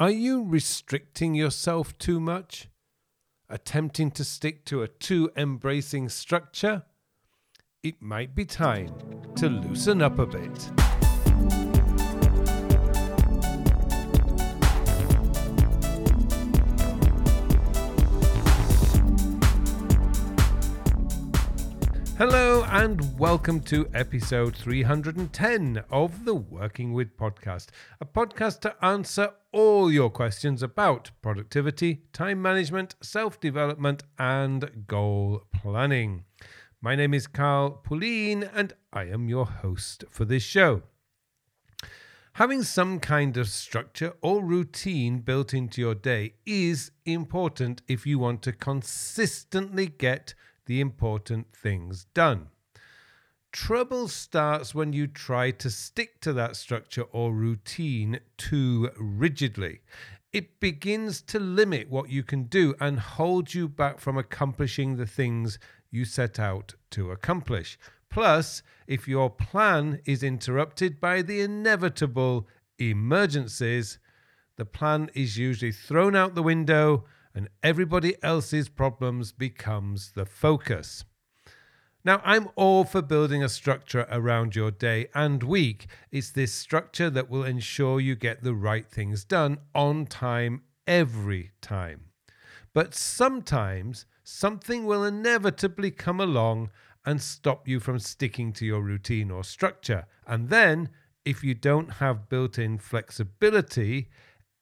Are you restricting yourself too much? Attempting to stick to a too embracing structure? It might be time to loosen up a bit. Hello and welcome to episode 310 of the Working With podcast, a podcast to answer all your questions about productivity, time management, self development, and goal planning. My name is Carl Pullein and I am your host for this show. Having some kind of structure or routine built into your day is important if you want to consistently get the important things done. Trouble starts when you try to stick to that structure or routine too rigidly. It begins to limit what you can do and hold you back from accomplishing the things you set out to accomplish. Plus, if your plan is interrupted by the inevitable emergencies, the plan is usually thrown out the window and everybody else's problems becomes the focus. Now, I'm all for building a structure around your day and week. It's this structure that will ensure you get the right things done on time every time. But sometimes something will inevitably come along and stop you from sticking to your routine or structure. And then, if you don't have built in flexibility,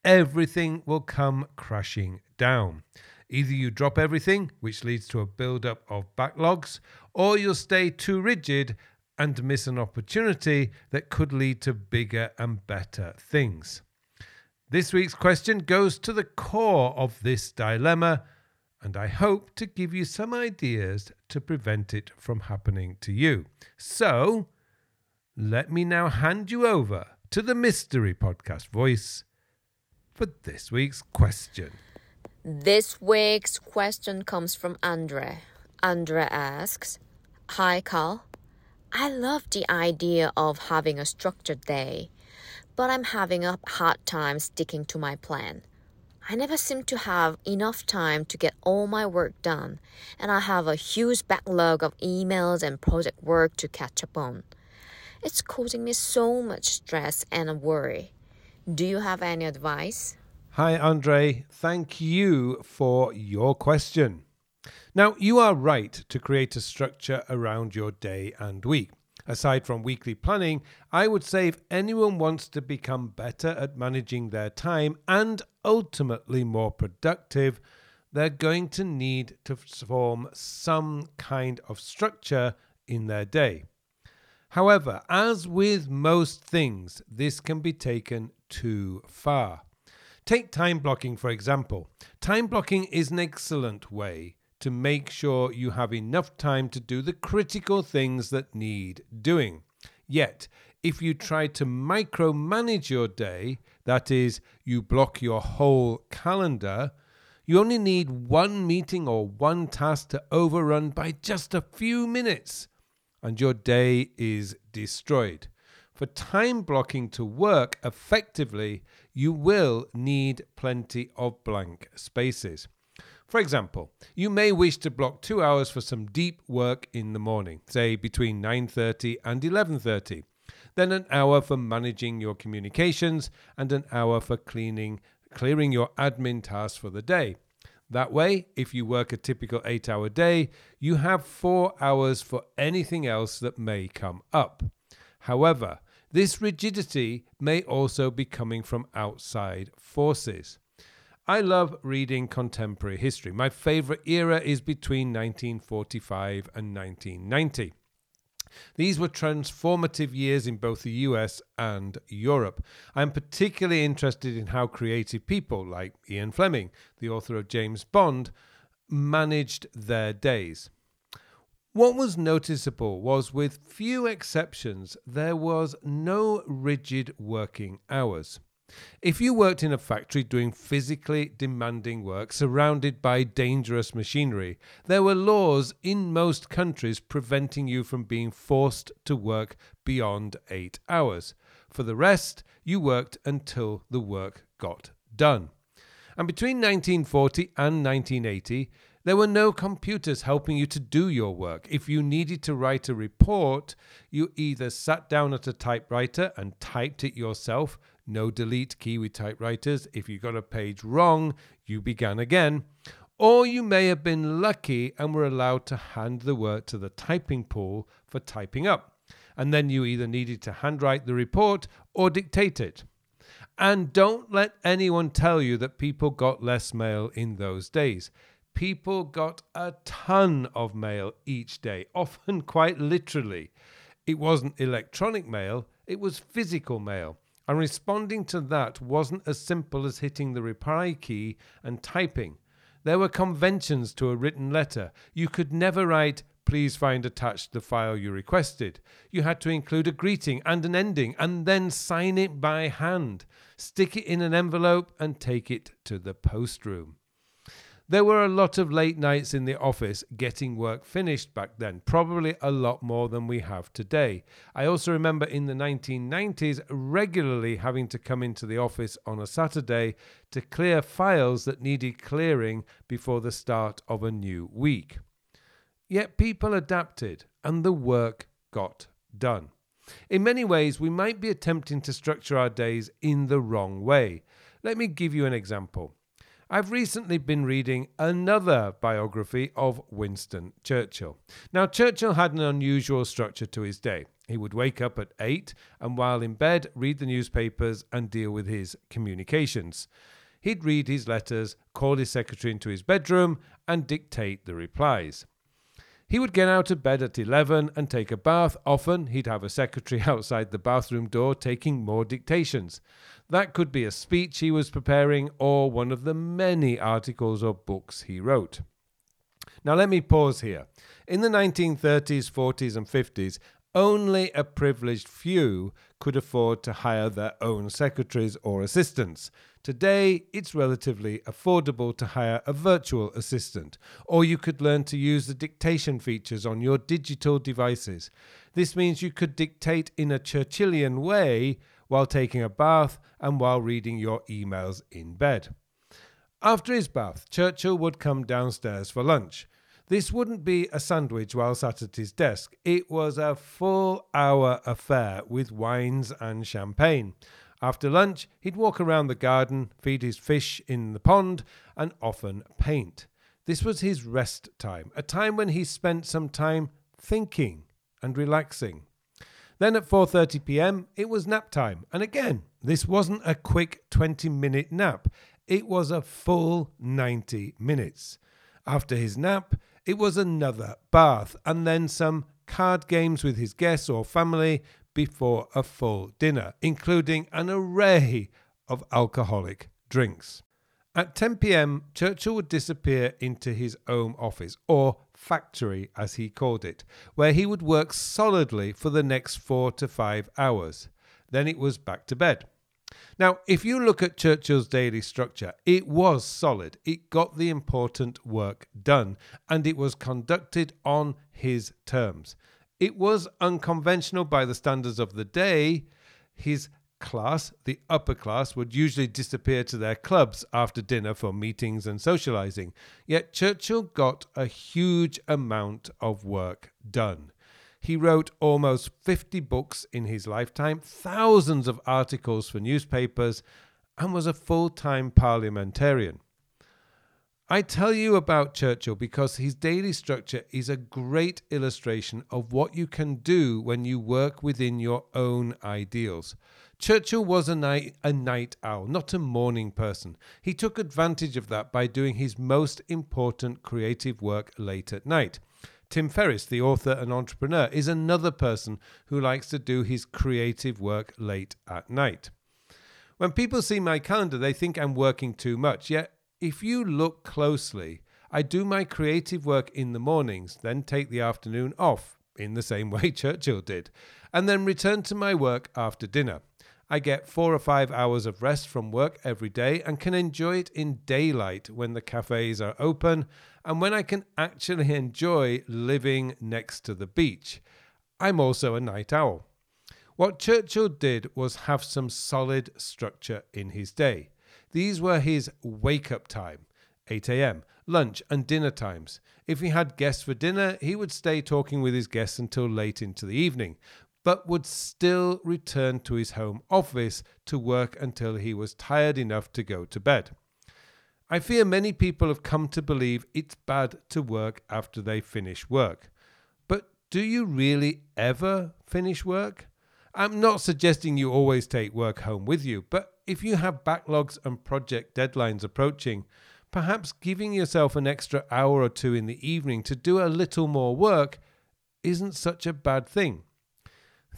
everything will come crashing down. Either you drop everything, which leads to a build-up of backlogs, or you'll stay too rigid and miss an opportunity that could lead to bigger and better things. This week's question goes to the core of this dilemma, and I hope to give you some ideas to prevent it from happening to you. So, let me now hand you over to the Mystery Podcast voice for this week's question. This week's question comes from Andre. Andre asks Hi, Carl. I love the idea of having a structured day, but I'm having a hard time sticking to my plan. I never seem to have enough time to get all my work done, and I have a huge backlog of emails and project work to catch up on. It's causing me so much stress and worry. Do you have any advice? Hi, Andre. Thank you for your question. Now, you are right to create a structure around your day and week. Aside from weekly planning, I would say if anyone wants to become better at managing their time and ultimately more productive, they're going to need to form some kind of structure in their day. However, as with most things, this can be taken too far. Take time blocking, for example. Time blocking is an excellent way to make sure you have enough time to do the critical things that need doing. Yet, if you try to micromanage your day, that is, you block your whole calendar, you only need one meeting or one task to overrun by just a few minutes and your day is destroyed. For time blocking to work effectively, you will need plenty of blank spaces. For example, you may wish to block 2 hours for some deep work in the morning, say between 9:30 and 11:30. Then an hour for managing your communications and an hour for cleaning clearing your admin tasks for the day. That way, if you work a typical eight hour day, you have four hours for anything else that may come up. However, this rigidity may also be coming from outside forces. I love reading contemporary history. My favorite era is between 1945 and 1990. These were transformative years in both the US and Europe. I'm particularly interested in how creative people like Ian Fleming, the author of James Bond, managed their days. What was noticeable was, with few exceptions, there was no rigid working hours. If you worked in a factory doing physically demanding work surrounded by dangerous machinery, there were laws in most countries preventing you from being forced to work beyond eight hours. For the rest, you worked until the work got done. And between 1940 and 1980, there were no computers helping you to do your work. If you needed to write a report, you either sat down at a typewriter and typed it yourself, no delete key with typewriters. If you got a page wrong, you began again. Or you may have been lucky and were allowed to hand the work to the typing pool for typing up. And then you either needed to handwrite the report or dictate it. And don't let anyone tell you that people got less mail in those days. People got a ton of mail each day, often quite literally. It wasn't electronic mail, it was physical mail. And responding to that wasn't as simple as hitting the reply key and typing. There were conventions to a written letter. You could never write, please find attached the file you requested. You had to include a greeting and an ending and then sign it by hand, stick it in an envelope, and take it to the post room. There were a lot of late nights in the office getting work finished back then, probably a lot more than we have today. I also remember in the 1990s regularly having to come into the office on a Saturday to clear files that needed clearing before the start of a new week. Yet people adapted and the work got done. In many ways, we might be attempting to structure our days in the wrong way. Let me give you an example. I've recently been reading another biography of Winston Churchill. Now, Churchill had an unusual structure to his day. He would wake up at 8 and, while in bed, read the newspapers and deal with his communications. He'd read his letters, call his secretary into his bedroom, and dictate the replies. He would get out of bed at 11 and take a bath. Often, he'd have a secretary outside the bathroom door taking more dictations. That could be a speech he was preparing or one of the many articles or books he wrote. Now, let me pause here. In the 1930s, 40s, and 50s, only a privileged few could afford to hire their own secretaries or assistants. Today, it's relatively affordable to hire a virtual assistant, or you could learn to use the dictation features on your digital devices. This means you could dictate in a Churchillian way while taking a bath and while reading your emails in bed. After his bath, Churchill would come downstairs for lunch. This wouldn't be a sandwich while sat at his desk. It was a full hour affair with wines and champagne. After lunch, he'd walk around the garden, feed his fish in the pond, and often paint. This was his rest time, a time when he spent some time thinking and relaxing. Then at 4:30 p.m., it was nap time. And again, this wasn't a quick 20-minute nap. It was a full 90 minutes. After his nap, it was another bath and then some card games with his guests or family before a full dinner, including an array of alcoholic drinks. At 10 pm, Churchill would disappear into his home office, or factory as he called it, where he would work solidly for the next four to five hours. Then it was back to bed. Now, if you look at Churchill's daily structure, it was solid. It got the important work done, and it was conducted on his terms. It was unconventional by the standards of the day. His class, the upper class, would usually disappear to their clubs after dinner for meetings and socializing. Yet Churchill got a huge amount of work done. He wrote almost 50 books in his lifetime, thousands of articles for newspapers, and was a full time parliamentarian. I tell you about Churchill because his daily structure is a great illustration of what you can do when you work within your own ideals. Churchill was a night, a night owl, not a morning person. He took advantage of that by doing his most important creative work late at night. Tim Ferriss, the author and entrepreneur, is another person who likes to do his creative work late at night. When people see my calendar, they think I'm working too much. Yet, if you look closely, I do my creative work in the mornings, then take the afternoon off, in the same way Churchill did, and then return to my work after dinner. I get four or five hours of rest from work every day and can enjoy it in daylight when the cafes are open and when I can actually enjoy living next to the beach. I'm also a night owl. What Churchill did was have some solid structure in his day. These were his wake up time 8 a.m., lunch, and dinner times. If he had guests for dinner, he would stay talking with his guests until late into the evening, but would still return to his home office to work until he was tired enough to go to bed. I fear many people have come to believe it's bad to work after they finish work. But do you really ever finish work? I'm not suggesting you always take work home with you, but if you have backlogs and project deadlines approaching, perhaps giving yourself an extra hour or two in the evening to do a little more work isn't such a bad thing.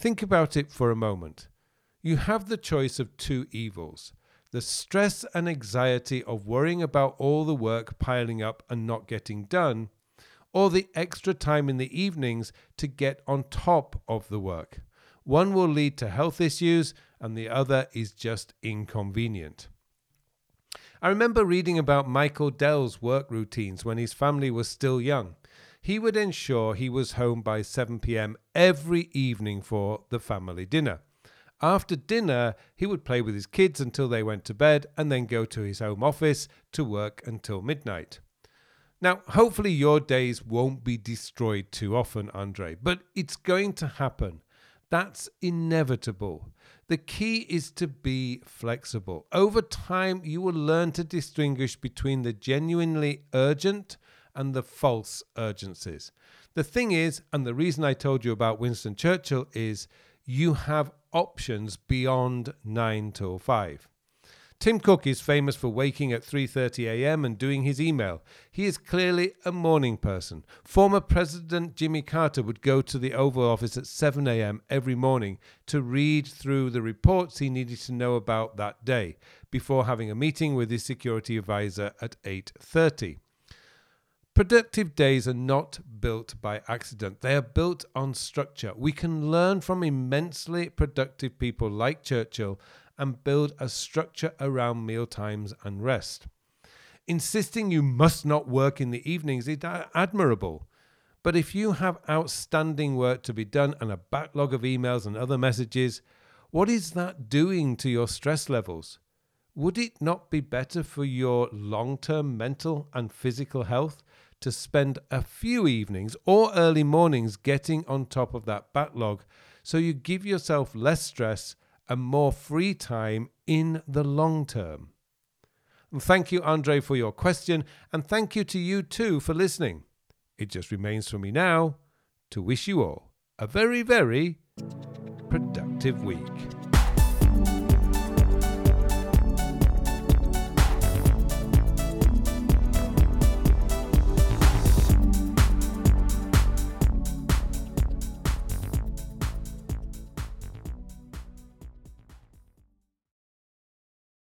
Think about it for a moment. You have the choice of two evils the stress and anxiety of worrying about all the work piling up and not getting done, or the extra time in the evenings to get on top of the work. One will lead to health issues, and the other is just inconvenient. I remember reading about Michael Dell's work routines when his family was still young. He would ensure he was home by 7 pm every evening for the family dinner. After dinner, he would play with his kids until they went to bed and then go to his home office to work until midnight. Now, hopefully, your days won't be destroyed too often, Andre, but it's going to happen. That's inevitable. The key is to be flexible. Over time, you will learn to distinguish between the genuinely urgent and the false urgencies. The thing is, and the reason I told you about Winston Churchill is you have options beyond 9 till 5. Tim Cook is famous for waking at 3:30 a.m. and doing his email. He is clearly a morning person. Former President Jimmy Carter would go to the Oval Office at 7 a.m. every morning to read through the reports he needed to know about that day before having a meeting with his security advisor at 8:30. Productive days are not built by accident. They are built on structure. We can learn from immensely productive people like Churchill and build a structure around meal times and rest. Insisting you must not work in the evenings is admirable. But if you have outstanding work to be done and a backlog of emails and other messages, what is that doing to your stress levels? Would it not be better for your long term mental and physical health to spend a few evenings or early mornings getting on top of that backlog so you give yourself less stress and more free time in the long term. And thank you, Andre, for your question, and thank you to you too for listening. It just remains for me now to wish you all a very, very productive week.